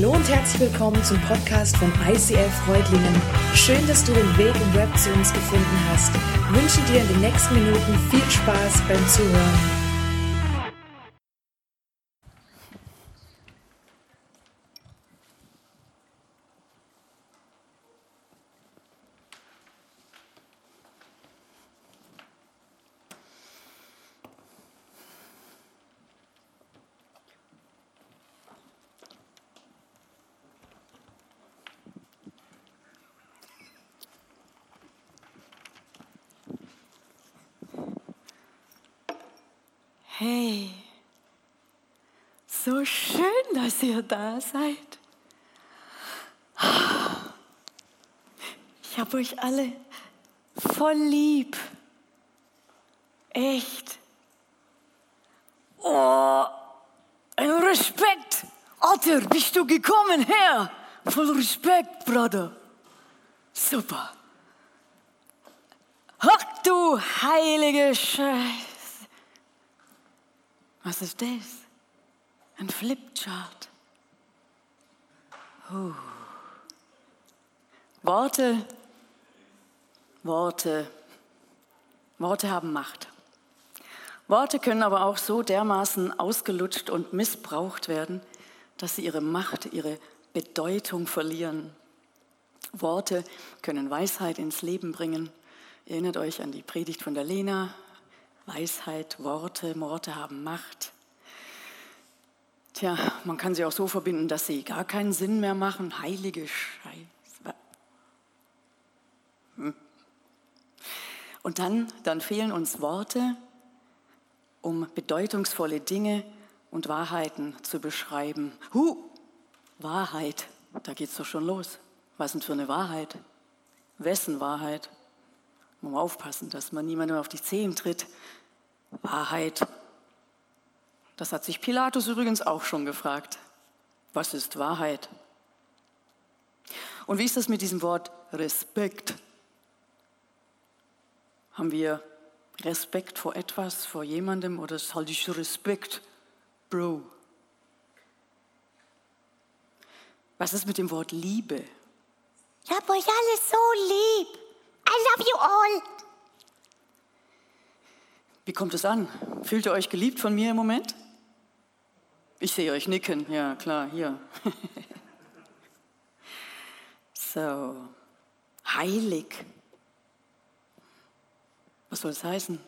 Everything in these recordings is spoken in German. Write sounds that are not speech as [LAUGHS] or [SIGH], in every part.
Hallo und herzlich willkommen zum Podcast von ICL Freudlingen. Schön, dass du den Weg im Web zu uns gefunden hast. Ich wünsche dir in den nächsten Minuten viel Spaß beim Zuhören. Hey, so schön, dass ihr da seid. Ich habe euch alle voll lieb. Echt. Oh, ein Respekt. Arthur, bist du gekommen her? Voll Respekt, Bruder. Super. Ach du heilige Scheiße. Was ist das? Ein Flipchart. Uh. Worte, Worte, Worte haben Macht. Worte können aber auch so dermaßen ausgelutscht und missbraucht werden, dass sie ihre Macht, ihre Bedeutung verlieren. Worte können Weisheit ins Leben bringen. Erinnert euch an die Predigt von der Lena Weisheit, Worte, Worte haben Macht. Tja, man kann sie auch so verbinden, dass sie gar keinen Sinn mehr machen. Heilige Scheiße. Hm. Und dann, dann fehlen uns Worte, um bedeutungsvolle Dinge und Wahrheiten zu beschreiben. Huh, Wahrheit, da geht es doch schon los. Was denn für eine Wahrheit? Wessen Wahrheit? Man muss aufpassen, dass man niemandem auf die Zehen tritt. Wahrheit. Das hat sich Pilatus übrigens auch schon gefragt. Was ist Wahrheit? Und wie ist das mit diesem Wort Respekt? Haben wir Respekt vor etwas, vor jemandem oder ist halt ich Respekt, Bro? Was ist mit dem Wort Liebe? Ich hab euch alle so lieb. I love you all. Wie kommt es an? Fühlt ihr euch geliebt von mir im Moment? Ich sehe euch nicken, ja klar, hier. [LAUGHS] so, heilig. Was soll es heißen?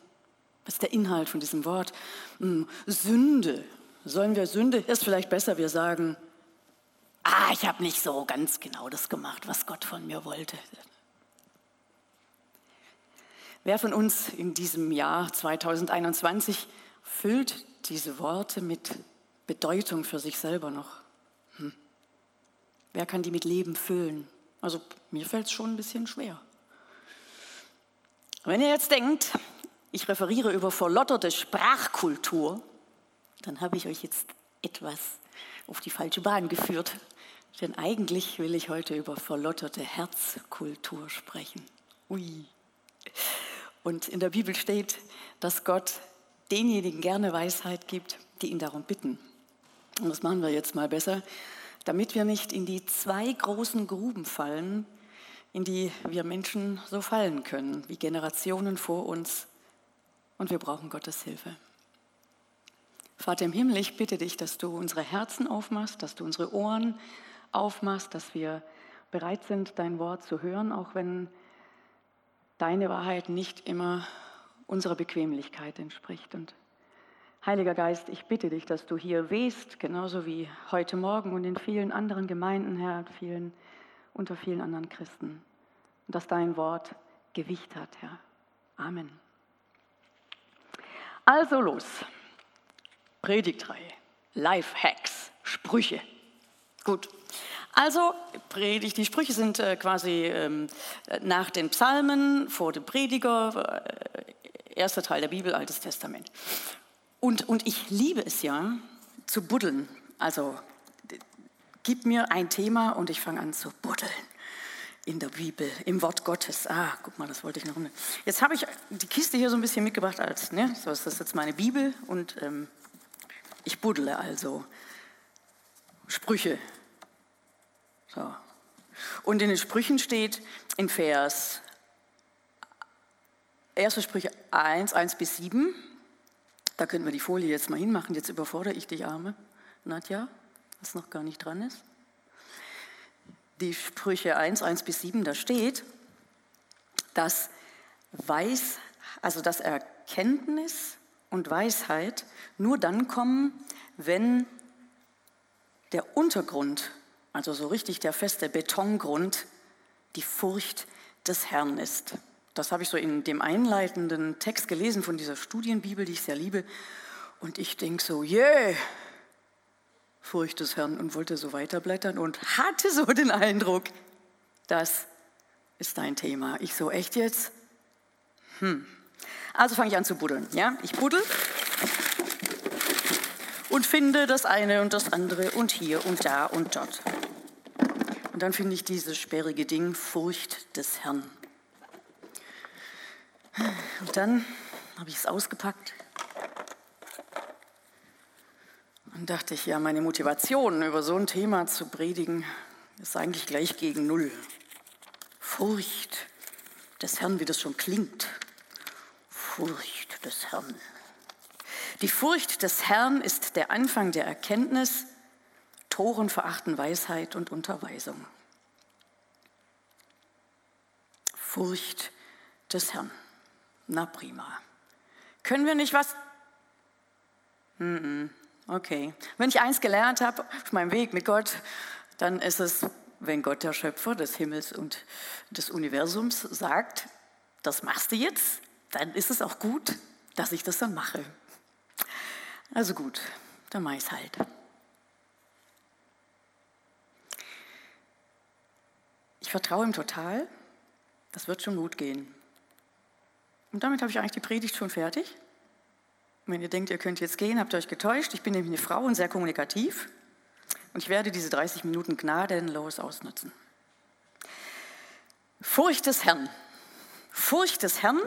Was ist der Inhalt von diesem Wort? Hm, Sünde. Sollen wir Sünde? Ist vielleicht besser, wir sagen, ah, ich habe nicht so ganz genau das gemacht, was Gott von mir wollte. Wer von uns in diesem Jahr 2021 füllt diese Worte mit Bedeutung für sich selber noch? Hm. Wer kann die mit Leben füllen? Also mir fällt es schon ein bisschen schwer. Wenn ihr jetzt denkt, ich referiere über verlotterte Sprachkultur, dann habe ich euch jetzt etwas auf die falsche Bahn geführt. Denn eigentlich will ich heute über verlotterte Herzkultur sprechen. Ui. Und in der Bibel steht, dass Gott denjenigen gerne Weisheit gibt, die ihn darum bitten. Und das machen wir jetzt mal besser, damit wir nicht in die zwei großen Gruben fallen, in die wir Menschen so fallen können, wie Generationen vor uns. Und wir brauchen Gottes Hilfe. Vater im Himmel, ich bitte dich, dass du unsere Herzen aufmachst, dass du unsere Ohren aufmachst, dass wir bereit sind, dein Wort zu hören, auch wenn deine Wahrheit nicht immer unserer Bequemlichkeit entspricht. Und Heiliger Geist, ich bitte dich, dass du hier wehst, genauso wie heute Morgen und in vielen anderen Gemeinden, Herr, vielen, unter vielen anderen Christen. Und dass dein Wort Gewicht hat, Herr. Amen. Also los. Predigtreihe, Lifehacks, Sprüche. Gut, also Predigt, die Sprüche sind äh, quasi ähm, nach den Psalmen, vor dem Prediger, äh, erster Teil der Bibel, Altes Testament. Und, und ich liebe es ja, zu buddeln. Also gib mir ein Thema und ich fange an zu buddeln in der Bibel, im Wort Gottes. Ah, guck mal, das wollte ich noch. Jetzt habe ich die Kiste hier so ein bisschen mitgebracht als, ne, so ist das jetzt meine Bibel und ähm, ich buddle also Sprüche So. Und in den Sprüchen steht in Vers 1. Sprüche 1, 1 bis 7, da können wir die Folie jetzt mal hinmachen, jetzt überfordere ich dich, Arme, Nadja, was noch gar nicht dran ist. Die Sprüche 1, 1 bis 7, da steht, dass Weiß, also dass Erkenntnis und Weisheit nur dann kommen, wenn der Untergrund, also so richtig der feste Betongrund, die Furcht des Herrn ist. Das habe ich so in dem einleitenden Text gelesen von dieser Studienbibel, die ich sehr liebe. Und ich denke so, yeah, Furcht des Herrn und wollte so weiterblättern und hatte so den Eindruck, das ist dein Thema. Ich so, echt jetzt? Hm. Also fange ich an zu buddeln. Ja? Ich buddel und finde das eine und das andere und hier und da und dort. Und dann finde ich dieses sperrige Ding, Furcht des Herrn. Und dann habe ich es ausgepackt und dachte ich, ja, meine Motivation, über so ein Thema zu predigen, ist eigentlich gleich gegen Null. Furcht des Herrn, wie das schon klingt. Furcht des Herrn. Die Furcht des Herrn ist der Anfang der Erkenntnis, Toren verachten Weisheit und Unterweisung. Furcht des Herrn. Na prima. Können wir nicht was? Okay. Wenn ich eins gelernt habe auf meinem Weg mit Gott, dann ist es, wenn Gott der Schöpfer des Himmels und des Universums sagt, das machst du jetzt, dann ist es auch gut, dass ich das dann mache. Also gut, dann mache ich es halt. Ich vertraue ihm total, das wird schon gut gehen. Und damit habe ich eigentlich die Predigt schon fertig. Und wenn ihr denkt, ihr könnt jetzt gehen, habt ihr euch getäuscht. Ich bin nämlich eine Frau und sehr kommunikativ. Und ich werde diese 30 Minuten gnadenlos ausnutzen. Furcht des Herrn. Furcht des Herrn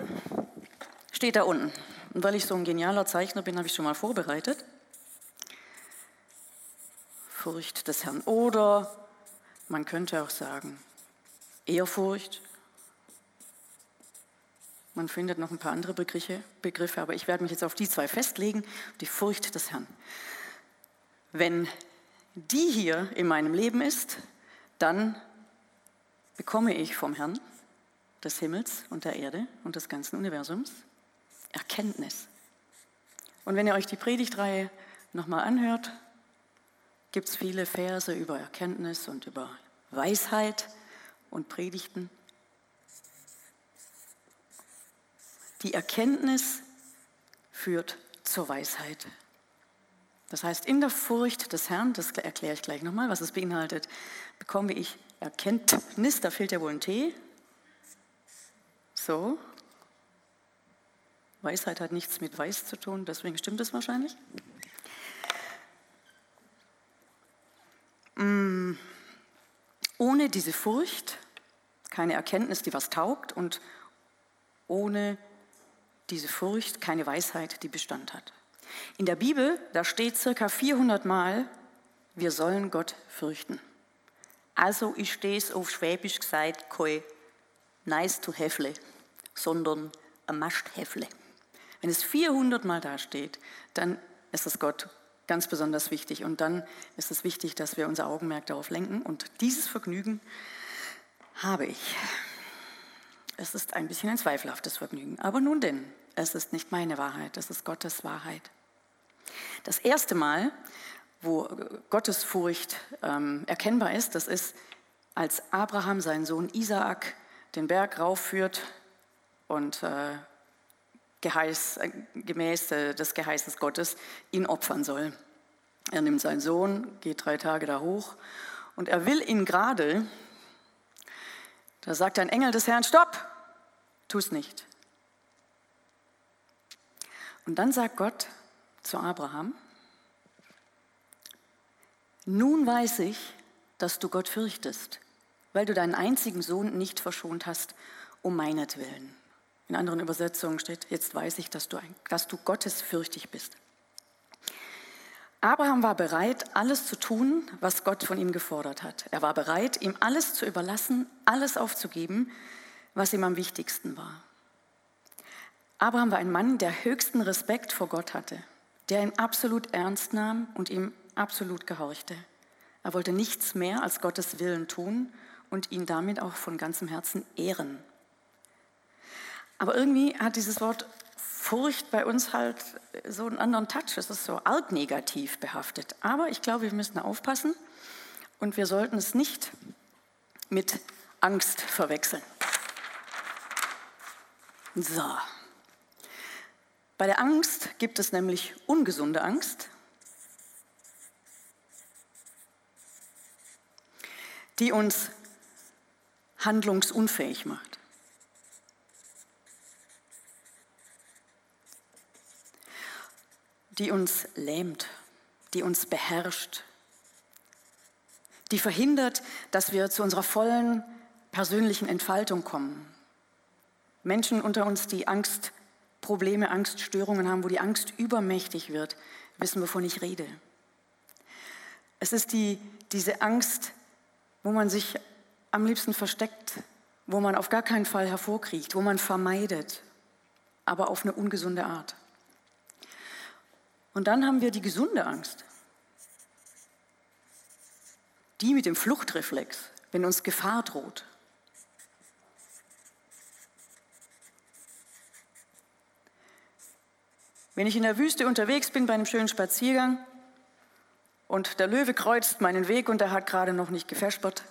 steht da unten. Und weil ich so ein genialer Zeichner bin, habe ich schon mal vorbereitet. Furcht des Herrn. Oder man könnte auch sagen, Ehrfurcht. Man findet noch ein paar andere Begriffe, Begriffe, aber ich werde mich jetzt auf die zwei festlegen, die Furcht des Herrn. Wenn die hier in meinem Leben ist, dann bekomme ich vom Herrn des Himmels und der Erde und des ganzen Universums Erkenntnis. Und wenn ihr euch die Predigtreihe nochmal anhört, gibt es viele Verse über Erkenntnis und über Weisheit und Predigten. Die Erkenntnis führt zur Weisheit. Das heißt, in der Furcht des Herrn, das erkläre ich gleich nochmal, was es beinhaltet, bekomme ich Erkenntnis, da fehlt ja wohl ein T. So, Weisheit hat nichts mit Weiß zu tun, deswegen stimmt es wahrscheinlich. Mm, ohne diese Furcht keine Erkenntnis, die was taugt und ohne diese Furcht keine Weisheit, die Bestand hat. In der Bibel, da steht circa 400 Mal, wir sollen Gott fürchten. Also ich stehe es auf Schwäbisch gesagt, kein nice to have, sondern ein must have. Wenn es 400 Mal dasteht, dann ist es Gott ganz besonders wichtig. Und dann ist es wichtig, dass wir unser Augenmerk darauf lenken. Und dieses Vergnügen habe ich. Es ist ein bisschen ein zweifelhaftes Vergnügen. Aber nun denn, es ist nicht meine Wahrheit, es ist Gottes Wahrheit. Das erste Mal, wo Gottes Furcht ähm, erkennbar ist, das ist, als Abraham seinen Sohn Isaak den Berg raufführt und äh, Geheiß, äh, gemäß äh, des Geheißes Gottes ihn opfern soll. Er nimmt seinen Sohn, geht drei Tage da hoch und er will ihn gerade, da sagt ein Engel des Herrn, stopp, tu es nicht. Und dann sagt Gott zu Abraham, nun weiß ich, dass du Gott fürchtest, weil du deinen einzigen Sohn nicht verschont hast, um meinetwillen. In anderen Übersetzungen steht, jetzt weiß ich, dass du, dass du gottesfürchtig bist. Abraham war bereit, alles zu tun, was Gott von ihm gefordert hat. Er war bereit, ihm alles zu überlassen, alles aufzugeben, was ihm am wichtigsten war. Abraham war ein Mann, der höchsten Respekt vor Gott hatte, der ihn absolut ernst nahm und ihm absolut gehorchte. Er wollte nichts mehr als Gottes Willen tun und ihn damit auch von ganzem Herzen ehren. Aber irgendwie hat dieses Wort Furcht bei uns halt so einen anderen Touch. Es ist so arg negativ behaftet. Aber ich glaube, wir müssen aufpassen und wir sollten es nicht mit Angst verwechseln. So. Bei der Angst gibt es nämlich ungesunde Angst, die uns handlungsunfähig macht. die uns lähmt, die uns beherrscht, die verhindert, dass wir zu unserer vollen persönlichen Entfaltung kommen. Menschen unter uns, die Angstprobleme, Angststörungen haben, wo die Angst übermächtig wird, wissen, wovon ich rede. Es ist die, diese Angst, wo man sich am liebsten versteckt, wo man auf gar keinen Fall hervorkriecht, wo man vermeidet, aber auf eine ungesunde Art. Und dann haben wir die gesunde Angst. Die mit dem Fluchtreflex, wenn uns Gefahr droht. Wenn ich in der Wüste unterwegs bin bei einem schönen Spaziergang und der Löwe kreuzt meinen Weg und er hat gerade noch nicht gefespert,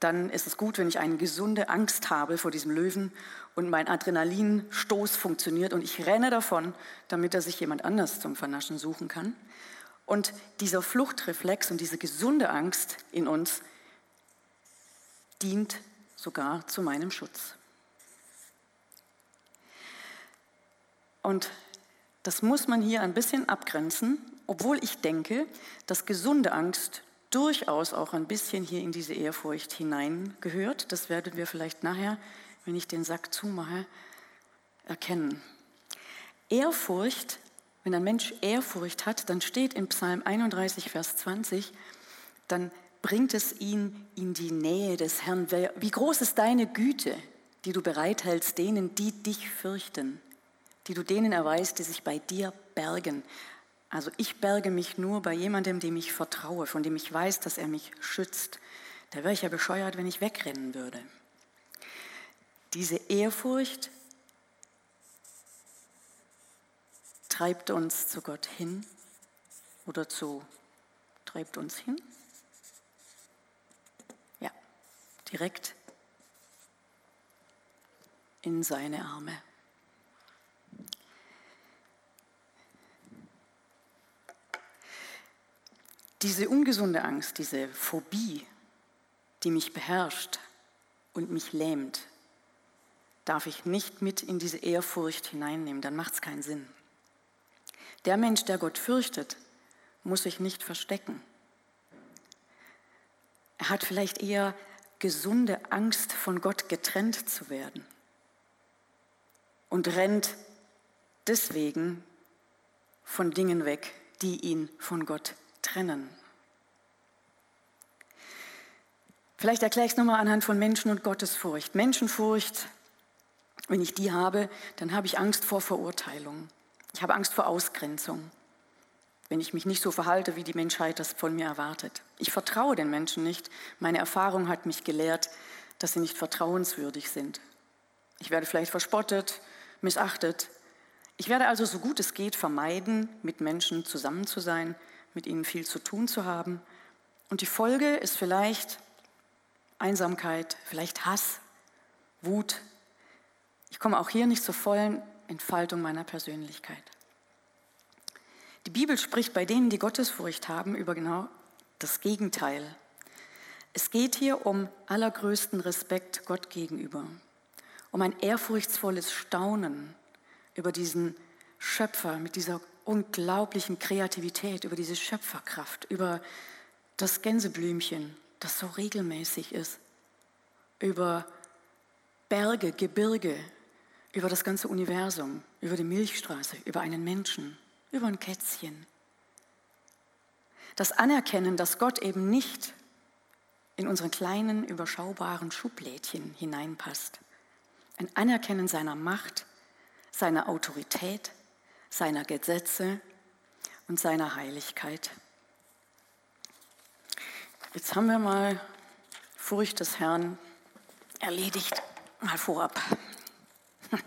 dann ist es gut, wenn ich eine gesunde Angst habe vor diesem Löwen und mein Adrenalinstoß funktioniert und ich renne davon, damit er sich jemand anders zum Vernaschen suchen kann. Und dieser Fluchtreflex und diese gesunde Angst in uns dient sogar zu meinem Schutz. Und das muss man hier ein bisschen abgrenzen, obwohl ich denke, dass gesunde Angst durchaus auch ein bisschen hier in diese Ehrfurcht hineingehört. Das werden wir vielleicht nachher, wenn ich den Sack zumache, erkennen. Ehrfurcht, wenn ein Mensch Ehrfurcht hat, dann steht im Psalm 31, Vers 20, dann bringt es ihn in die Nähe des Herrn. Wie groß ist deine Güte, die du bereithältst denen, die dich fürchten, die du denen erweist, die sich bei dir bergen. Also ich berge mich nur bei jemandem, dem ich vertraue, von dem ich weiß, dass er mich schützt. Da wäre ich ja bescheuert, wenn ich wegrennen würde. Diese Ehrfurcht treibt uns zu Gott hin oder zu, treibt uns hin? Ja, direkt in seine Arme. Diese ungesunde Angst, diese Phobie, die mich beherrscht und mich lähmt, darf ich nicht mit in diese Ehrfurcht hineinnehmen, dann macht es keinen Sinn. Der Mensch, der Gott fürchtet, muss sich nicht verstecken. Er hat vielleicht eher gesunde Angst, von Gott getrennt zu werden und rennt deswegen von Dingen weg, die ihn von Gott trennen. Vielleicht erkläre ich es nochmal anhand von Menschen- und Gottesfurcht. Menschenfurcht, wenn ich die habe, dann habe ich Angst vor Verurteilung. Ich habe Angst vor Ausgrenzung, wenn ich mich nicht so verhalte, wie die Menschheit das von mir erwartet. Ich vertraue den Menschen nicht. Meine Erfahrung hat mich gelehrt, dass sie nicht vertrauenswürdig sind. Ich werde vielleicht verspottet, missachtet. Ich werde also so gut es geht vermeiden, mit Menschen zusammen zu sein, mit ihnen viel zu tun zu haben. Und die Folge ist vielleicht Einsamkeit, vielleicht Hass, Wut. Ich komme auch hier nicht zur vollen Entfaltung meiner Persönlichkeit. Die Bibel spricht bei denen, die Gottesfurcht haben, über genau das Gegenteil. Es geht hier um allergrößten Respekt Gott gegenüber, um ein ehrfurchtsvolles Staunen über diesen Schöpfer mit dieser unglaublichen Kreativität, über diese Schöpferkraft, über das Gänseblümchen, das so regelmäßig ist, über Berge, Gebirge, über das ganze Universum, über die Milchstraße, über einen Menschen, über ein Kätzchen, Das Anerkennen, dass Gott eben nicht in unseren kleinen, überschaubaren Schublädchen hineinpasst. Ein Anerkennen seiner Macht, seiner Autorität, seiner Gesetze und seiner Heiligkeit. Jetzt haben wir mal Furcht des Herrn erledigt, mal vorab. [LAUGHS]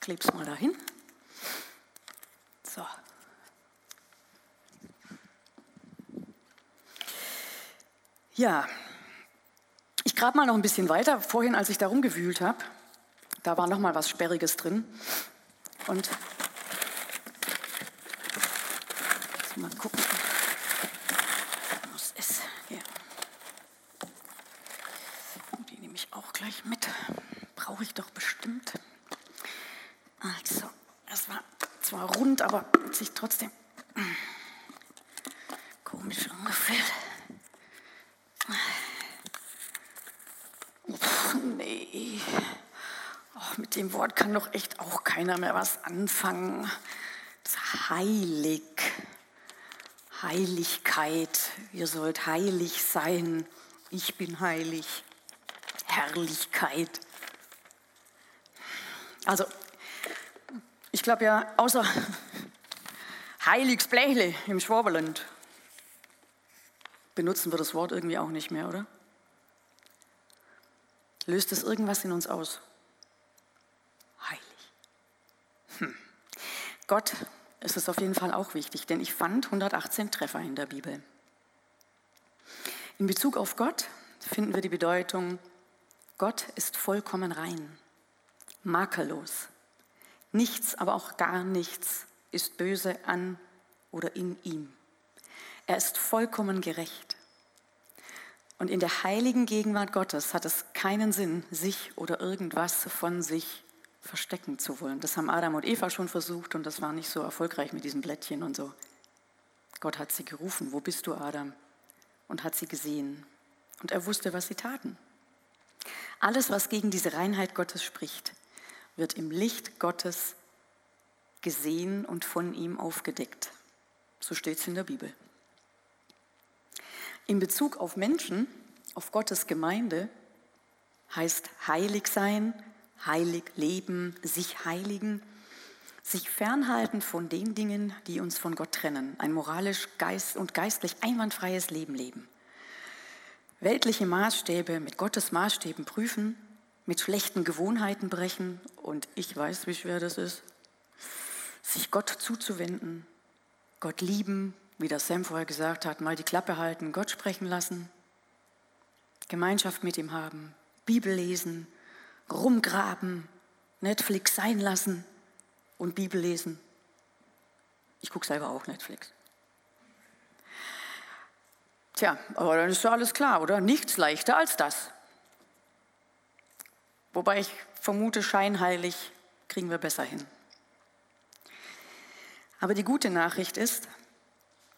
Kleb's mal dahin. So. Ja, ich grab mal noch ein bisschen weiter. Vorhin, als ich da rumgewühlt habe, da war noch mal was Sperriges drin. Und mal gucken, was ist hier. Die nehme ich auch gleich mit. Brauche ich doch bestimmt. Also, es war zwar rund, aber sich trotzdem komisch angefühlt. nee. Oh, mit dem Wort kann doch echt auch keiner mehr was anfangen. Das heilig. Heiligkeit. Ihr sollt heilig sein. Ich bin heilig. Herrlichkeit. Also, ich glaube ja, außer [LAUGHS] Heiligsblechle im Schwaberland benutzen wir das Wort irgendwie auch nicht mehr, oder? Löst es irgendwas in uns aus? Heilig. Hm. Gott ist es auf jeden Fall auch wichtig, denn ich fand 118 Treffer in der Bibel. In Bezug auf Gott finden wir die Bedeutung, Gott ist vollkommen rein, makellos. Nichts, aber auch gar nichts ist böse an oder in ihm. Er ist vollkommen gerecht. Und in der heiligen Gegenwart Gottes hat es keinen Sinn, sich oder irgendwas von sich verstecken zu wollen. Das haben Adam und Eva schon versucht und das war nicht so erfolgreich mit diesen Blättchen und so. Gott hat sie gerufen, wo bist du, Adam? Und hat sie gesehen. Und er wusste, was sie taten. Alles, was gegen diese Reinheit Gottes spricht, wird im Licht Gottes gesehen und von ihm aufgedeckt. So steht es in der Bibel. In Bezug auf Menschen, auf Gottes Gemeinde, heißt heilig sein, heilig leben, sich heiligen, sich fernhalten von den Dingen, die uns von Gott trennen, ein moralisch geist und geistlich einwandfreies Leben leben. Weltliche Maßstäbe mit Gottes Maßstäben prüfen, mit schlechten Gewohnheiten brechen und ich weiß, wie schwer das ist, sich Gott zuzuwenden, Gott lieben, wie das Sam vorher gesagt hat, mal die Klappe halten, Gott sprechen lassen, Gemeinschaft mit ihm haben, Bibel lesen, rumgraben, Netflix sein lassen und Bibel lesen. Ich gucke selber auch Netflix. Tja, aber dann ist ja alles klar, oder? Nichts leichter als das. Wobei ich vermute, scheinheilig kriegen wir besser hin. Aber die gute Nachricht ist,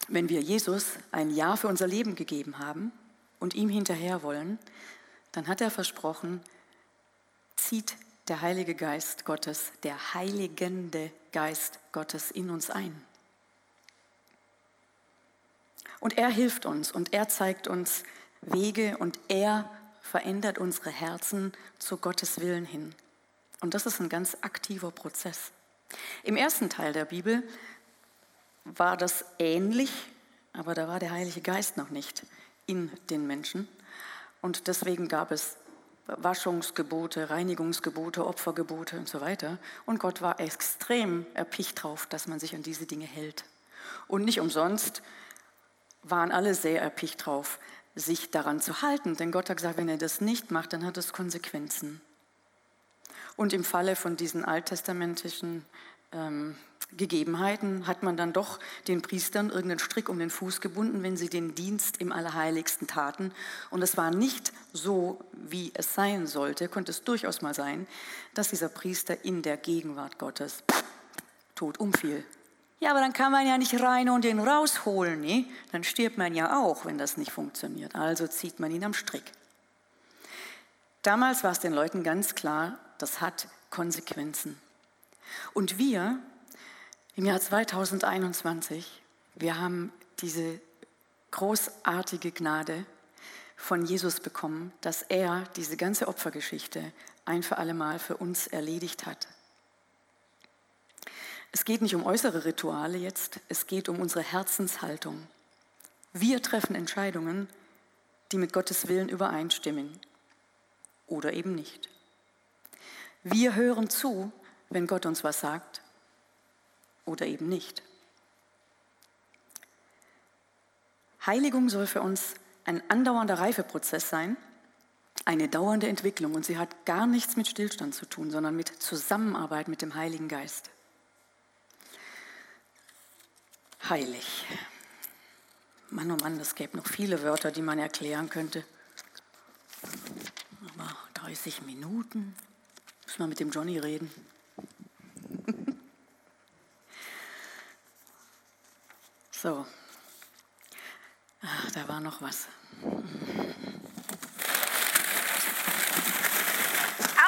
wenn wir Jesus ein Ja für unser Leben gegeben haben und ihm hinterher wollen, dann hat er versprochen, zieht der Heilige Geist Gottes, der heiligende Geist Gottes in uns ein. Und er hilft uns und er zeigt uns Wege und er verändert unsere Herzen zu Gottes Willen hin. Und das ist ein ganz aktiver Prozess. Im ersten Teil der Bibel war das ähnlich, aber da war der Heilige Geist noch nicht in den Menschen. Und deswegen gab es Waschungsgebote, Reinigungsgebote, Opfergebote und so weiter. Und Gott war extrem erpicht drauf, dass man sich an diese Dinge hält. Und nicht umsonst waren alle sehr erpicht drauf, sich daran zu halten. Denn Gott hat gesagt, wenn er das nicht macht, dann hat es Konsequenzen. Und im Falle von diesen alttestamentlichen ähm, Gegebenheiten hat man dann doch den Priestern irgendeinen Strick um den Fuß gebunden, wenn sie den Dienst im Allerheiligsten taten. Und es war nicht so, wie es sein sollte, konnte es durchaus mal sein, dass dieser Priester in der Gegenwart Gottes tot umfiel. Ja, aber dann kann man ja nicht rein und den rausholen. Nee? Dann stirbt man ja auch, wenn das nicht funktioniert. Also zieht man ihn am Strick. Damals war es den Leuten ganz klar, das hat Konsequenzen. Und wir im Jahr 2021, wir haben diese großartige Gnade von Jesus bekommen, dass er diese ganze Opfergeschichte ein für alle Mal für uns erledigt hat. Es geht nicht um äußere Rituale jetzt, es geht um unsere Herzenshaltung. Wir treffen Entscheidungen, die mit Gottes Willen übereinstimmen oder eben nicht. Wir hören zu, wenn Gott uns was sagt oder eben nicht. Heiligung soll für uns ein andauernder Reifeprozess sein, eine dauernde Entwicklung und sie hat gar nichts mit Stillstand zu tun, sondern mit Zusammenarbeit mit dem Heiligen Geist. Heilig. Mann, oh Mann, es gäbe noch viele Wörter, die man erklären könnte. Aber 30 Minuten, muss man mit dem Johnny reden. So, Ach, da war noch was.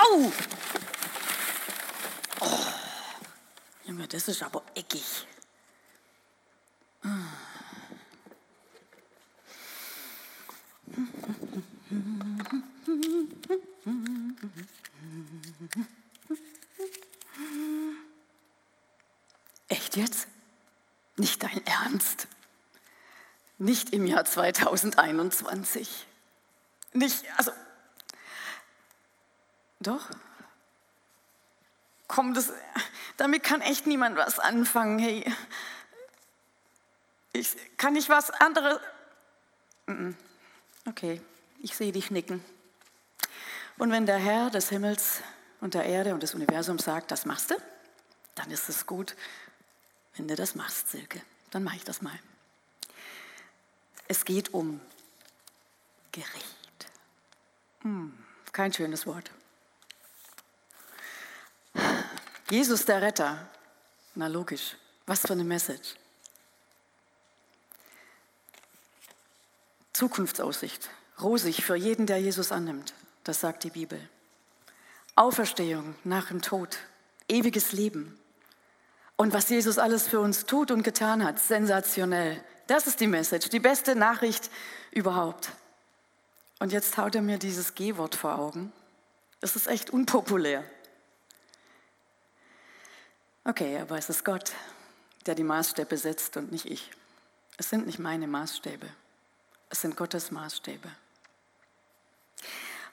Au! Oh. Junge, das ist aber eckig. Echt jetzt? Nicht dein Ernst? Nicht im Jahr 2021. Nicht, also, doch. Komm, das, damit kann echt niemand was anfangen. Hey, ich, kann ich was anderes? Okay, ich sehe dich nicken. Und wenn der Herr des Himmels und der Erde und des Universums sagt, das machst du, dann ist es gut, wenn du das machst, Silke. Dann mache ich das mal. Es geht um Gericht. Hm, kein schönes Wort. Jesus der Retter. Na logisch, was für eine Message. Zukunftsaussicht, rosig für jeden, der Jesus annimmt, das sagt die Bibel. Auferstehung nach dem Tod, ewiges Leben. Und was Jesus alles für uns tut und getan hat, sensationell. Das ist die Message, die beste Nachricht überhaupt. Und jetzt haut er mir dieses G-Wort vor Augen. Es ist echt unpopulär. Okay, aber es ist Gott, der die Maßstäbe setzt und nicht ich. Es sind nicht meine Maßstäbe, es sind Gottes Maßstäbe.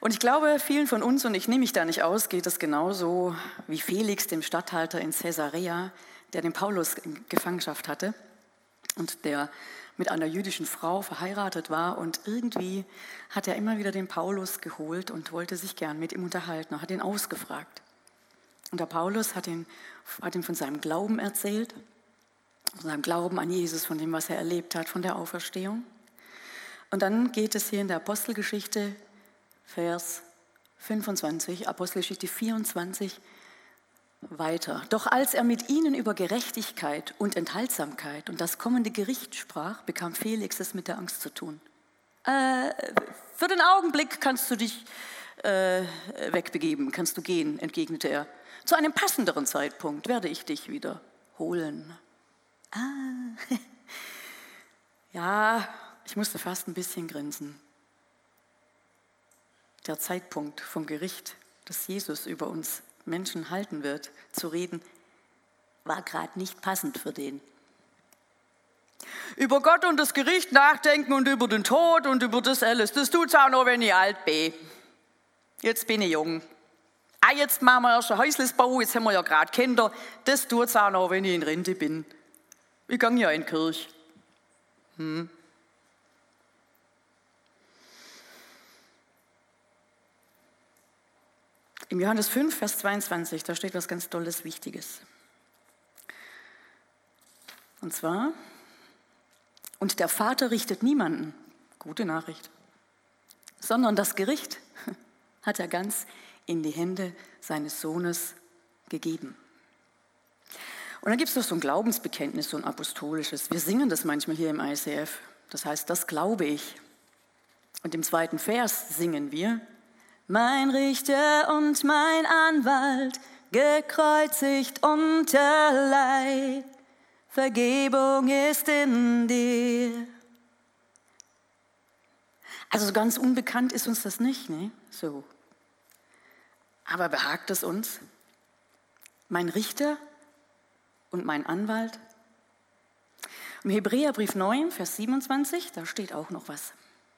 Und ich glaube, vielen von uns, und ich nehme mich da nicht aus, geht es genauso wie Felix, dem Statthalter in Caesarea, der den Paulus in Gefangenschaft hatte und der mit einer jüdischen Frau verheiratet war und irgendwie hat er immer wieder den Paulus geholt und wollte sich gern mit ihm unterhalten und hat ihn ausgefragt. Und der Paulus hat, ihn, hat ihm von seinem Glauben erzählt, von seinem Glauben an Jesus, von dem, was er erlebt hat, von der Auferstehung. Und dann geht es hier in der Apostelgeschichte, Vers 25, Apostelgeschichte 24, weiter. Doch als er mit ihnen über Gerechtigkeit und Enthaltsamkeit und das kommende Gericht sprach, bekam Felix es mit der Angst zu tun. Äh, für den Augenblick kannst du dich äh, wegbegeben, kannst du gehen, entgegnete er. Zu einem passenderen Zeitpunkt werde ich dich wieder holen. Ah, [LAUGHS] ja, ich musste fast ein bisschen grinsen. Der Zeitpunkt vom Gericht, das Jesus über uns Menschen halten wird, zu reden, war gerade nicht passend für den. Über Gott und das Gericht nachdenken und über den Tod und über das alles, das tut's auch noch, wenn ich alt bin. Jetzt bin ich jung. Ah, jetzt machen wir erst ein Häuslisbau, jetzt haben wir ja gerade Kinder. Das tut's auch noch, wenn ich in Rente bin. Ich gehe ja in die Kirche. Hm. Im Johannes 5, Vers 22, da steht was ganz Tolles, Wichtiges. Und zwar, und der Vater richtet niemanden, gute Nachricht, sondern das Gericht [LAUGHS] hat er ganz in die Hände seines Sohnes gegeben. Und dann gibt es noch so ein Glaubensbekenntnis, so ein apostolisches. Wir singen das manchmal hier im ICF. Das heißt, das glaube ich. Und im zweiten Vers singen wir, mein Richter und mein Anwalt, gekreuzigt unter Leid, Vergebung ist in dir. Also ganz unbekannt ist uns das nicht, ne? So. Aber behagt es uns? Mein Richter und mein Anwalt? Im Hebräerbrief 9, Vers 27, da steht auch noch was.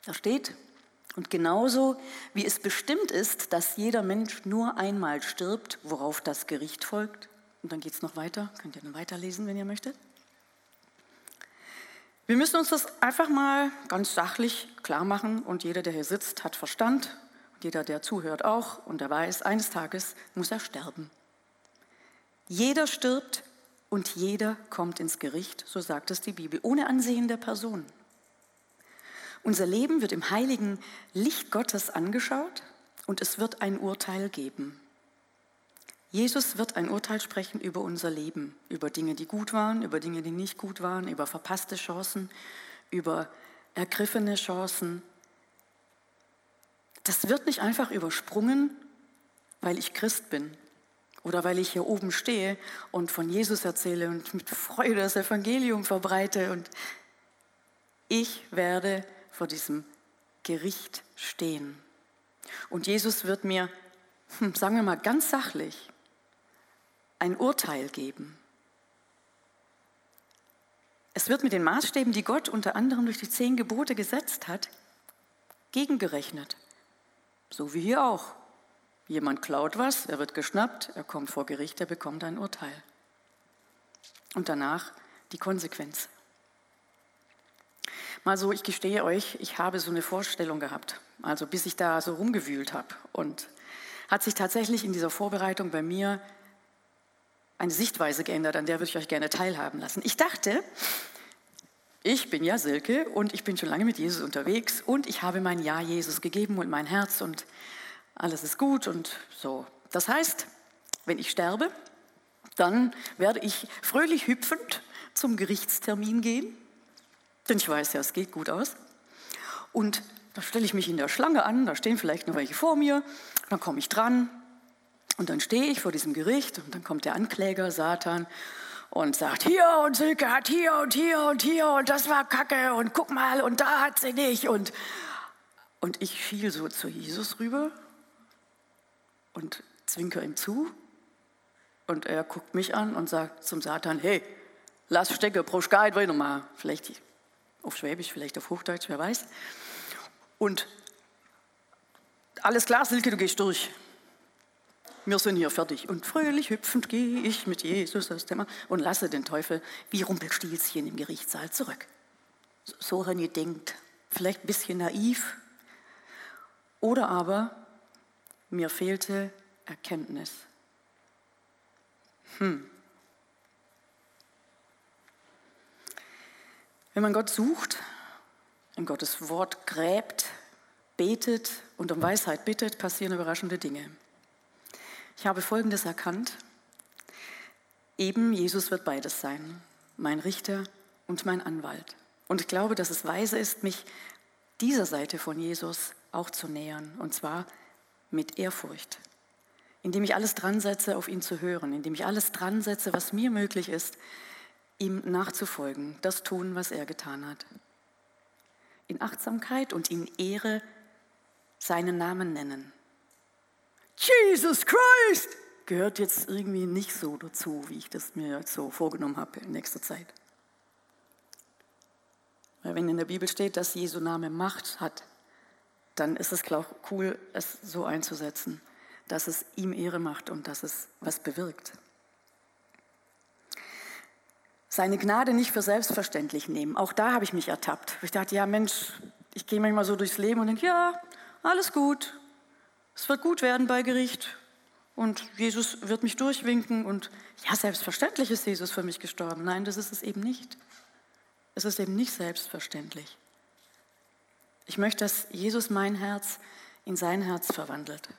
Da steht, und genauso wie es bestimmt ist, dass jeder Mensch nur einmal stirbt, worauf das Gericht folgt, und dann geht es noch weiter, könnt ihr dann weiterlesen, wenn ihr möchtet. Wir müssen uns das einfach mal ganz sachlich klar machen und jeder, der hier sitzt, hat Verstand, jeder, der zuhört, auch und der weiß, eines Tages muss er sterben. Jeder stirbt und jeder kommt ins Gericht, so sagt es die Bibel, ohne Ansehen der Person. Unser Leben wird im heiligen Licht Gottes angeschaut und es wird ein Urteil geben. Jesus wird ein Urteil sprechen über unser Leben, über Dinge, die gut waren, über Dinge, die nicht gut waren, über verpasste Chancen, über ergriffene Chancen. Das wird nicht einfach übersprungen, weil ich Christ bin oder weil ich hier oben stehe und von Jesus erzähle und mit Freude das Evangelium verbreite und ich werde vor diesem Gericht stehen. Und Jesus wird mir, hm, sagen wir mal ganz sachlich, ein Urteil geben. Es wird mit den Maßstäben, die Gott unter anderem durch die zehn Gebote gesetzt hat, gegengerechnet. So wie hier auch. Jemand klaut was, er wird geschnappt, er kommt vor Gericht, er bekommt ein Urteil. Und danach die Konsequenz. Mal so, ich gestehe euch, ich habe so eine Vorstellung gehabt, also bis ich da so rumgewühlt habe. Und hat sich tatsächlich in dieser Vorbereitung bei mir eine Sichtweise geändert, an der würde ich euch gerne teilhaben lassen. Ich dachte, ich bin ja Silke und ich bin schon lange mit Jesus unterwegs und ich habe mein Ja Jesus gegeben und mein Herz und alles ist gut und so. Das heißt, wenn ich sterbe, dann werde ich fröhlich hüpfend zum Gerichtstermin gehen, denn ich weiß ja, es geht gut aus. Und da stelle ich mich in der Schlange an, da stehen vielleicht noch welche vor mir, dann komme ich dran und dann stehe ich vor diesem Gericht und dann kommt der Ankläger Satan und sagt, hier und Silke hat hier und hier und hier und das war Kacke und guck mal und da hat sie nicht und, und ich fiel so zu Jesus rüber und zwinker ihm zu. Und er guckt mich an und sagt zum Satan, hey, lass stecken, Proschkeit, mal. Vielleicht auf Schwäbisch, vielleicht auf Hochdeutsch, wer weiß. Und alles klar, Silke, du gehst durch. Wir sind hier fertig. Und fröhlich hüpfend gehe ich mit Jesus aus dem und lasse den Teufel wie Rumpelstilzchen im Gerichtssaal zurück. So haben ihr denkt, vielleicht ein bisschen naiv. Oder aber mir fehlte Erkenntnis. Hm. Wenn man Gott sucht, in Gottes Wort gräbt, betet und um Weisheit bittet, passieren überraschende Dinge. Ich habe Folgendes erkannt. Eben Jesus wird beides sein, mein Richter und mein Anwalt. Und ich glaube, dass es weise ist, mich dieser Seite von Jesus auch zu nähern, und zwar mit Ehrfurcht, indem ich alles dran setze, auf ihn zu hören, indem ich alles dran setze, was mir möglich ist, ihm nachzufolgen, das tun, was er getan hat. In Achtsamkeit und in Ehre seinen Namen nennen. Jesus Christ gehört jetzt irgendwie nicht so dazu, wie ich das mir so vorgenommen habe in nächster Zeit. Weil wenn in der Bibel steht, dass Jesu Name Macht hat, dann ist es cool, es so einzusetzen, dass es ihm Ehre macht und dass es was bewirkt. Seine Gnade nicht für selbstverständlich nehmen. Auch da habe ich mich ertappt. Ich dachte, ja Mensch, ich gehe manchmal so durchs Leben und denke, ja, alles gut. Es wird gut werden bei Gericht. Und Jesus wird mich durchwinken. Und ja, selbstverständlich ist Jesus für mich gestorben. Nein, das ist es eben nicht. Es ist eben nicht selbstverständlich. Ich möchte, dass Jesus mein Herz in sein Herz verwandelt,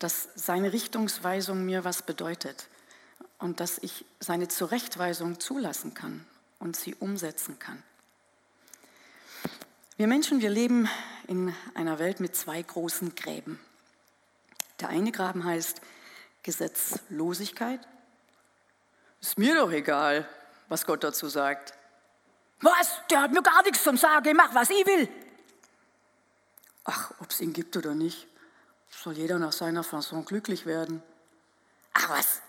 dass seine Richtungsweisung mir was bedeutet und dass ich seine Zurechtweisung zulassen kann und sie umsetzen kann. Wir Menschen, wir leben in einer Welt mit zwei großen Gräben. Der eine Graben heißt Gesetzlosigkeit. Ist mir doch egal, was Gott dazu sagt. Was? Der hat mir gar nichts zum Sagen. Ich mach, was ich will. Ach, ob es ihn gibt oder nicht, soll jeder nach seiner Fasson glücklich werden. Ach was,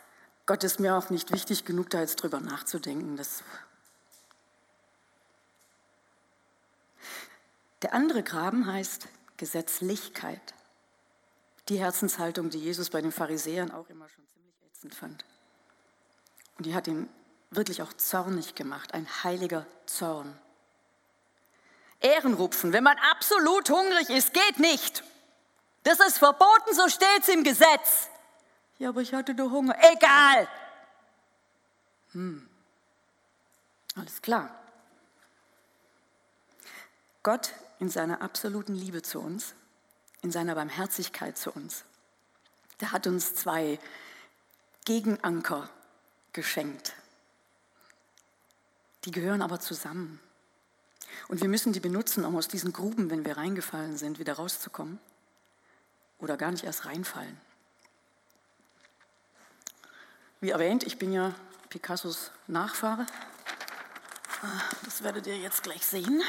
Gott ist mir auch nicht wichtig genug, da jetzt drüber nachzudenken. Das Der andere Graben heißt Gesetzlichkeit. Die Herzenshaltung, die Jesus bei den Pharisäern auch immer schon ziemlich ätzend fand. Und die hat ihn wirklich auch zornig gemacht, ein heiliger Zorn. Ehrenrupfen, wenn man absolut hungrig ist, geht nicht. Das ist verboten, so steht es im Gesetz. Ja, aber ich hatte doch Hunger. Egal. Hm. Alles klar. Gott in seiner absoluten Liebe zu uns, in seiner Barmherzigkeit zu uns, der hat uns zwei Gegenanker geschenkt. Die gehören aber zusammen. Und wir müssen die benutzen, um aus diesen Gruben, wenn wir reingefallen sind, wieder rauszukommen oder gar nicht erst reinfallen. Wie erwähnt, ich bin ja Picassos Nachfahre. Das werdet ihr jetzt gleich sehen.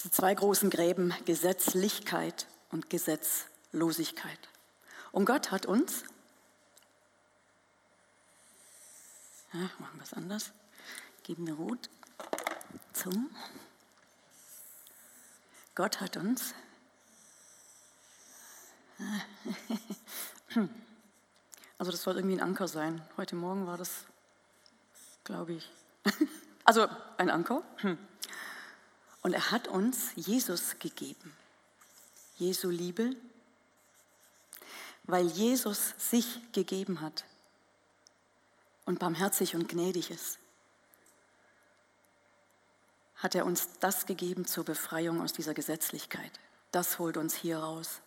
Die zwei großen Gräben, Gesetzlichkeit und Gesetzlosigkeit. Und Gott hat uns, ja, machen wir es anders, geben wir Rot zum. Gott hat uns [LAUGHS] also das soll irgendwie ein Anker sein. Heute Morgen war das, glaube ich. [LAUGHS] Also ein Anker. Und er hat uns Jesus gegeben. Jesu Liebe, weil Jesus sich gegeben hat und barmherzig und gnädig ist hat er uns das gegeben zur Befreiung aus dieser Gesetzlichkeit. Das holt uns hier raus.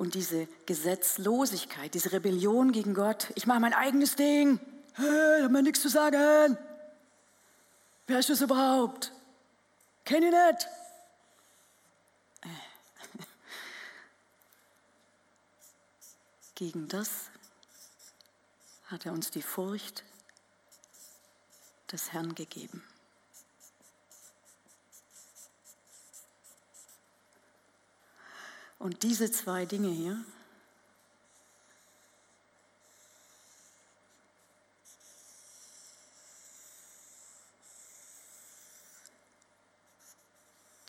Und diese Gesetzlosigkeit, diese Rebellion gegen Gott, ich mache mein eigenes Ding, hey, habe mir nichts zu sagen. Wer ist das überhaupt? Kenne ich nicht. Äh. [LAUGHS] Gegen das hat er uns die Furcht des Herrn gegeben. Und diese zwei Dinge hier,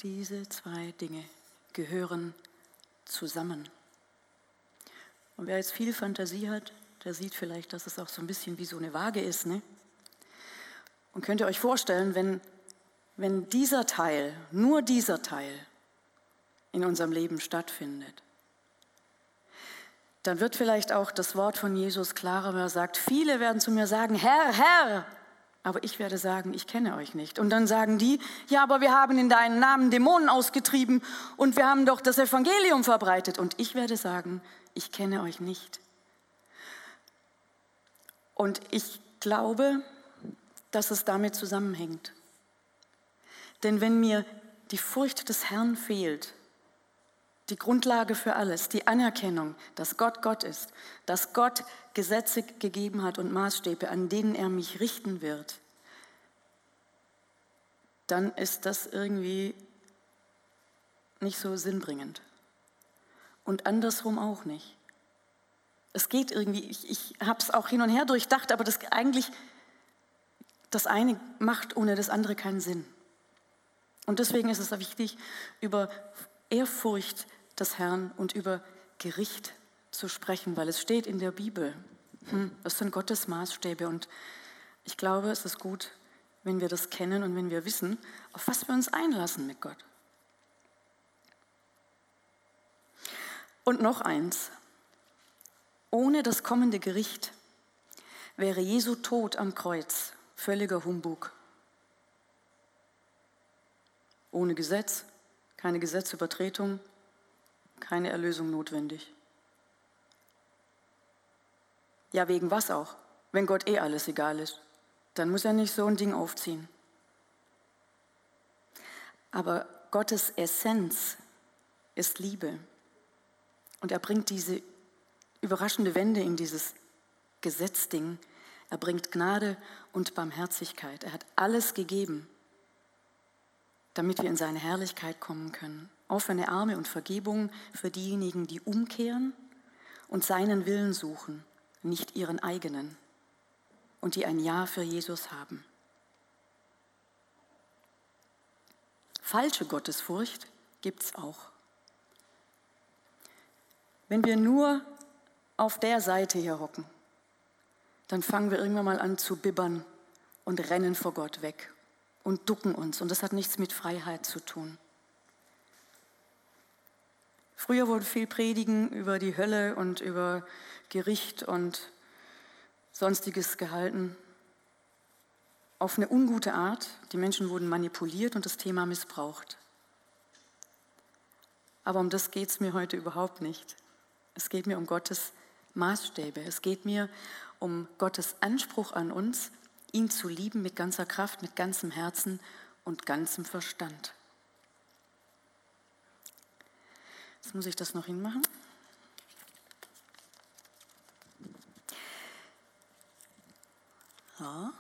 diese zwei Dinge gehören zusammen. Und wer jetzt viel Fantasie hat, der sieht vielleicht, dass es auch so ein bisschen wie so eine Waage ist. Ne? Und könnt ihr euch vorstellen, wenn, wenn dieser Teil, nur dieser Teil in unserem Leben stattfindet, dann wird vielleicht auch das Wort von Jesus klarer, wenn er sagt, viele werden zu mir sagen, Herr, Herr, aber ich werde sagen, ich kenne euch nicht. Und dann sagen die, ja, aber wir haben in deinen Namen Dämonen ausgetrieben und wir haben doch das Evangelium verbreitet. Und ich werde sagen, ich kenne euch nicht. Und ich glaube, dass es damit zusammenhängt. Denn wenn mir die Furcht des Herrn fehlt, die Grundlage für alles, die Anerkennung, dass Gott Gott ist, dass Gott Gesetze gegeben hat und Maßstäbe, an denen er mich richten wird, dann ist das irgendwie nicht so sinnbringend. Und andersrum auch nicht. Es geht irgendwie, ich, ich habe es auch hin und her durchdacht, aber das eigentlich das eine macht ohne das andere keinen Sinn. Und deswegen ist es wichtig, über Ehrfurcht des Herrn und über Gericht zu sprechen, weil es steht in der Bibel. Hm, das sind Gottes Maßstäbe und ich glaube, es ist gut, wenn wir das kennen und wenn wir wissen, auf was wir uns einlassen mit Gott. Und noch eins. Ohne das kommende Gericht wäre Jesu Tod am Kreuz Völliger Humbug. Ohne Gesetz, keine Gesetzübertretung, keine Erlösung notwendig. Ja, wegen was auch? Wenn Gott eh alles egal ist, dann muss er nicht so ein Ding aufziehen. Aber Gottes Essenz ist Liebe. Und er bringt diese überraschende Wende in dieses Gesetzding. Er bringt Gnade und Barmherzigkeit. Er hat alles gegeben, damit wir in seine Herrlichkeit kommen können. Offene Arme und Vergebung für diejenigen, die umkehren und seinen Willen suchen, nicht ihren eigenen, und die ein Ja für Jesus haben. Falsche Gottesfurcht gibt es auch. Wenn wir nur auf der Seite hier hocken, dann fangen wir irgendwann mal an zu bibbern und rennen vor Gott weg und ducken uns. Und das hat nichts mit Freiheit zu tun. Früher wurde viel Predigen über die Hölle und über Gericht und sonstiges gehalten. Auf eine ungute Art. Die Menschen wurden manipuliert und das Thema missbraucht. Aber um das geht es mir heute überhaupt nicht. Es geht mir um Gottes Maßstäbe. Es geht mir um Gottes Anspruch an uns, ihn zu lieben mit ganzer Kraft, mit ganzem Herzen und ganzem Verstand. Jetzt muss ich das noch hinmachen. Ja.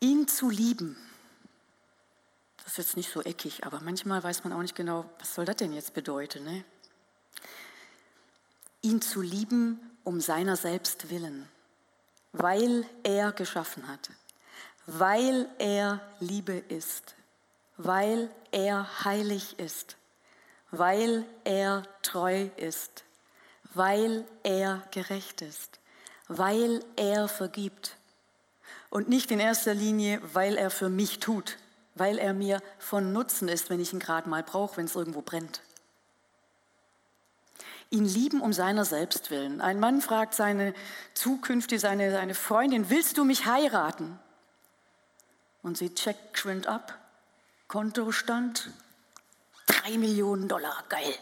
Ihn zu lieben. Das ist jetzt nicht so eckig, aber manchmal weiß man auch nicht genau, was soll das denn jetzt bedeuten. Ne? Ihn zu lieben um seiner selbst willen, weil er geschaffen hat, weil er Liebe ist, weil er heilig ist, weil er treu ist, weil er gerecht ist, weil er vergibt und nicht in erster Linie, weil er für mich tut, weil er mir von Nutzen ist, wenn ich ihn gerade mal brauche, wenn es irgendwo brennt. Ihn lieben um seiner selbst willen. Ein Mann fragt seine zukünftige, seine, seine Freundin, willst du mich heiraten? Und sie checkt geschwind ab. Kontostand, drei Millionen Dollar, geil.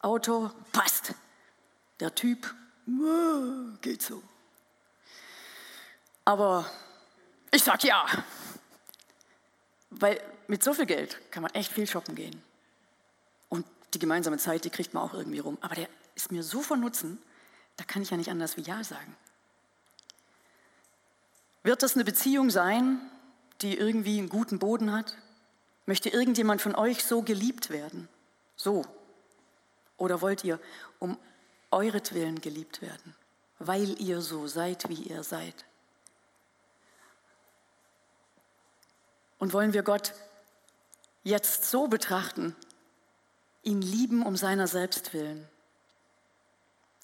Auto, passt. Der Typ, geht so. Aber ich sag ja. Weil mit so viel Geld kann man echt viel shoppen gehen. Und die gemeinsame Zeit, die kriegt man auch irgendwie rum. Aber der ist mir so von Nutzen, da kann ich ja nicht anders wie Ja sagen. Wird das eine Beziehung sein, die irgendwie einen guten Boden hat? Möchte irgendjemand von euch so geliebt werden? So. Oder wollt ihr um euretwillen geliebt werden, weil ihr so seid, wie ihr seid? Und wollen wir Gott jetzt so betrachten, ihn lieben um seiner selbst willen?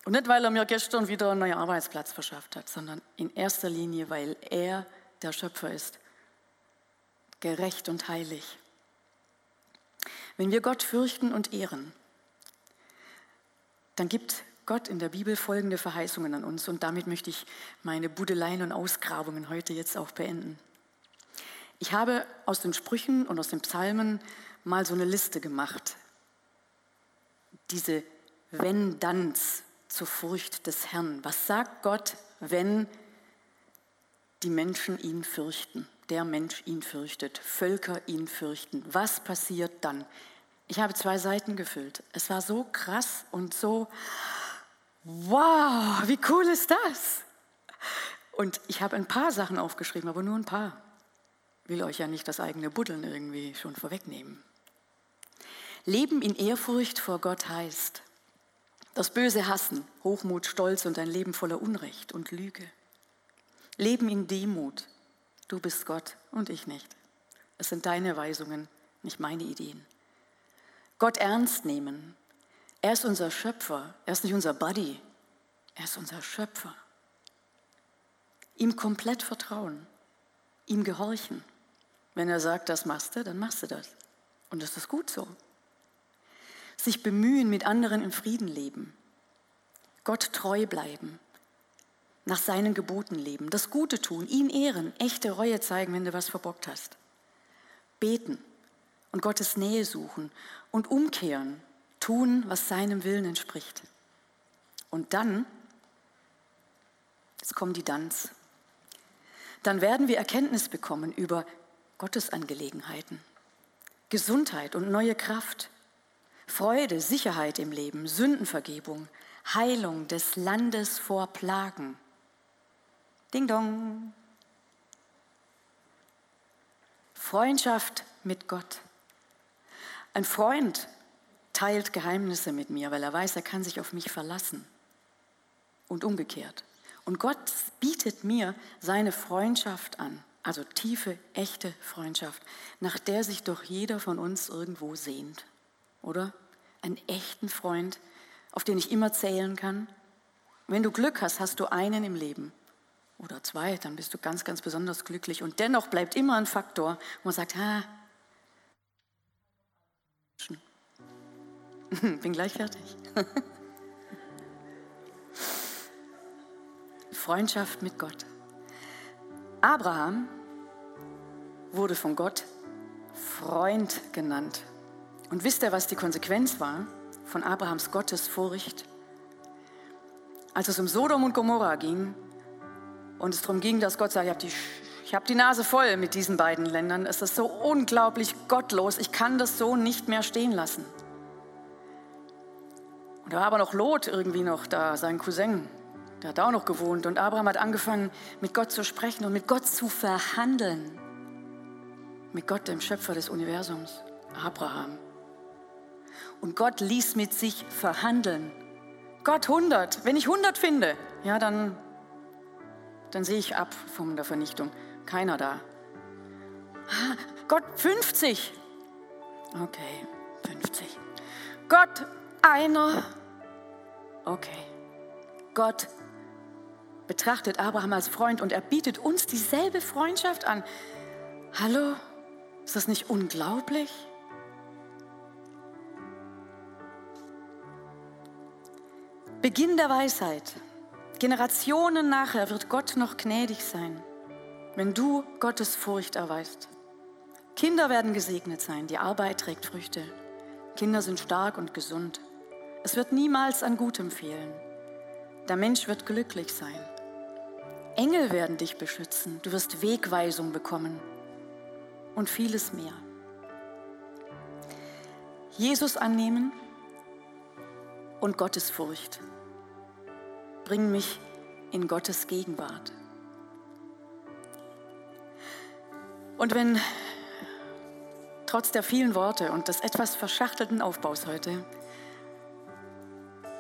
Und nicht, weil er mir gestern wieder einen neuen Arbeitsplatz verschafft hat, sondern in erster Linie, weil er der Schöpfer ist, gerecht und heilig. Wenn wir Gott fürchten und ehren, dann gibt Gott in der Bibel folgende Verheißungen an uns und damit möchte ich meine Budeleien und Ausgrabungen heute jetzt auch beenden. Ich habe aus den Sprüchen und aus den Psalmen mal so eine Liste gemacht. Diese Wenn-Danns zur Furcht des Herrn. Was sagt Gott, wenn die Menschen ihn fürchten, der Mensch ihn fürchtet, Völker ihn fürchten? Was passiert dann? Ich habe zwei Seiten gefüllt. Es war so krass und so, wow, wie cool ist das? Und ich habe ein paar Sachen aufgeschrieben, aber nur ein paar will euch ja nicht das eigene Buddeln irgendwie schon vorwegnehmen. Leben in Ehrfurcht vor Gott heißt, das Böse hassen, Hochmut, Stolz und ein Leben voller Unrecht und Lüge. Leben in Demut. Du bist Gott und ich nicht. Es sind deine Weisungen, nicht meine Ideen. Gott ernst nehmen. Er ist unser Schöpfer. Er ist nicht unser Buddy. Er ist unser Schöpfer. Ihm komplett vertrauen. Ihm gehorchen. Wenn er sagt, das machst du, dann machst du das. Und das ist gut so. Sich bemühen, mit anderen in Frieden leben. Gott treu bleiben. Nach seinen Geboten leben. Das Gute tun. Ihn ehren. Echte Reue zeigen, wenn du was verbockt hast. Beten und Gottes Nähe suchen und umkehren. Tun, was seinem Willen entspricht. Und dann, jetzt kommen die Danns, dann werden wir Erkenntnis bekommen über Gottesangelegenheiten, Gesundheit und neue Kraft, Freude, Sicherheit im Leben, Sündenvergebung, Heilung des Landes vor Plagen. Ding dong. Freundschaft mit Gott. Ein Freund teilt Geheimnisse mit mir, weil er weiß, er kann sich auf mich verlassen. Und umgekehrt. Und Gott bietet mir seine Freundschaft an, also tiefe, echte Freundschaft, nach der sich doch jeder von uns irgendwo sehnt, oder? Einen echten Freund, auf den ich immer zählen kann. Wenn du Glück hast, hast du einen im Leben oder zwei, dann bist du ganz, ganz besonders glücklich. Und dennoch bleibt immer ein Faktor, wo man sagt, ha, [LAUGHS] bin gleich fertig. [LAUGHS] Freundschaft mit Gott. Abraham wurde von Gott Freund genannt. Und wisst ihr, was die Konsequenz war von Abrahams Gottesfurcht? Als es um Sodom und Gomorra ging und es darum ging, dass Gott sagt, ich habe die, hab die Nase voll mit diesen beiden Ländern, es ist so unglaublich gottlos, ich kann das so nicht mehr stehen lassen. Und da war aber noch Lot irgendwie noch da, sein Cousin, der hat auch noch gewohnt. Und Abraham hat angefangen, mit Gott zu sprechen und mit Gott zu verhandeln. Mit Gott, dem Schöpfer des Universums, Abraham. Und Gott ließ mit sich verhandeln. Gott 100. Wenn ich 100 finde, ja, dann, dann sehe ich ab von der Vernichtung. Keiner da. Ah, Gott 50. Okay, 50. Gott einer. Okay. Gott betrachtet Abraham als Freund und er bietet uns dieselbe Freundschaft an. Hallo? Ist das nicht unglaublich? Beginn der Weisheit. Generationen nachher wird Gott noch gnädig sein, wenn du Gottes Furcht erweist. Kinder werden gesegnet sein, die Arbeit trägt Früchte. Kinder sind stark und gesund. Es wird niemals an Gutem fehlen. Der Mensch wird glücklich sein. Engel werden dich beschützen. Du wirst Wegweisung bekommen und vieles mehr. Jesus annehmen und Gottes Furcht bringen mich in Gottes Gegenwart. Und wenn trotz der vielen Worte und des etwas verschachtelten Aufbaus heute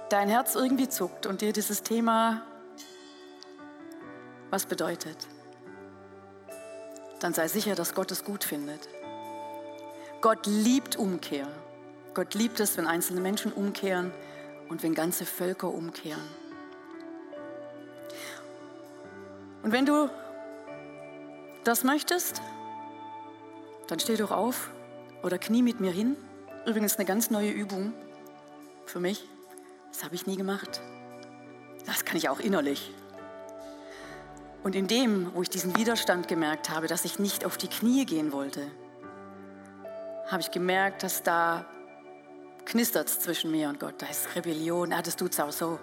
dein Herz irgendwie zuckt und dir dieses Thema was bedeutet, dann sei sicher, dass Gott es gut findet. Gott liebt Umkehr. Gott liebt es, wenn einzelne Menschen umkehren und wenn ganze Völker umkehren. Und wenn du das möchtest, dann steh doch auf oder knie mit mir hin. Übrigens eine ganz neue Übung für mich. Das habe ich nie gemacht. Das kann ich auch innerlich. Und in dem, wo ich diesen Widerstand gemerkt habe, dass ich nicht auf die Knie gehen wollte, habe ich gemerkt, dass da knistert es zwischen mir und Gott. Da ist Rebellion. Ah, das es auch so.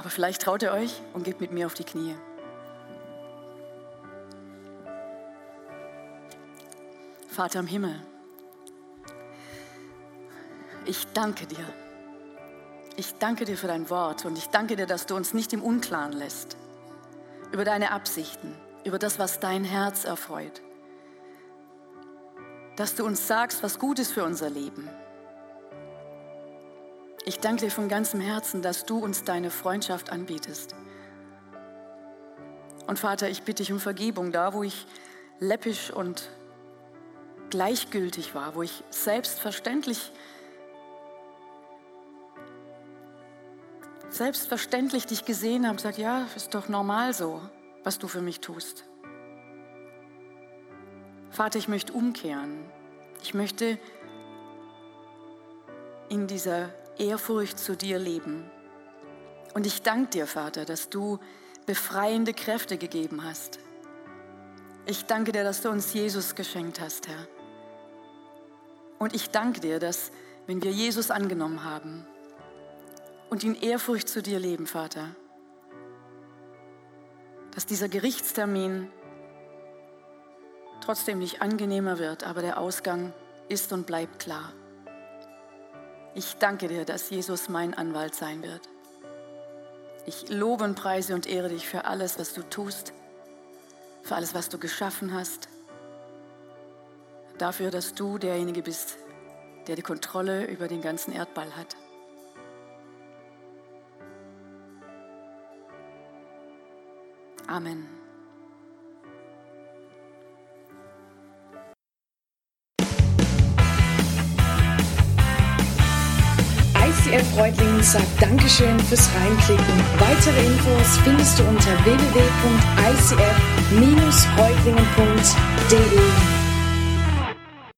Aber vielleicht traut ihr euch und geht mit mir auf die Knie. Vater im Himmel, ich danke dir. Ich danke dir für dein Wort und ich danke dir, dass du uns nicht im Unklaren lässt über deine Absichten, über das, was dein Herz erfreut. Dass du uns sagst, was gut ist für unser Leben. Ich danke dir von ganzem Herzen, dass du uns deine Freundschaft anbietest. Und Vater, ich bitte dich um Vergebung da, wo ich läppisch und gleichgültig war, wo ich selbstverständlich selbstverständlich dich gesehen habe und gesagt, ja, ist doch normal so, was du für mich tust. Vater, ich möchte umkehren. Ich möchte in dieser Ehrfurcht zu dir leben. Und ich danke dir, Vater, dass du befreiende Kräfte gegeben hast. Ich danke dir, dass du uns Jesus geschenkt hast, Herr. Und ich danke dir, dass wenn wir Jesus angenommen haben, und in Ehrfurcht zu dir leben, Vater. Dass dieser Gerichtstermin trotzdem nicht angenehmer wird, aber der Ausgang ist und bleibt klar. Ich danke dir, dass Jesus mein Anwalt sein wird. Ich lobe und preise und ehre dich für alles, was du tust, für alles, was du geschaffen hast, dafür, dass du derjenige bist, der die Kontrolle über den ganzen Erdball hat. Amen. ICF Reutlingen sagt Dankeschön fürs Reinklicken. Weitere Infos findest du unter www.icf-reutlingen.de.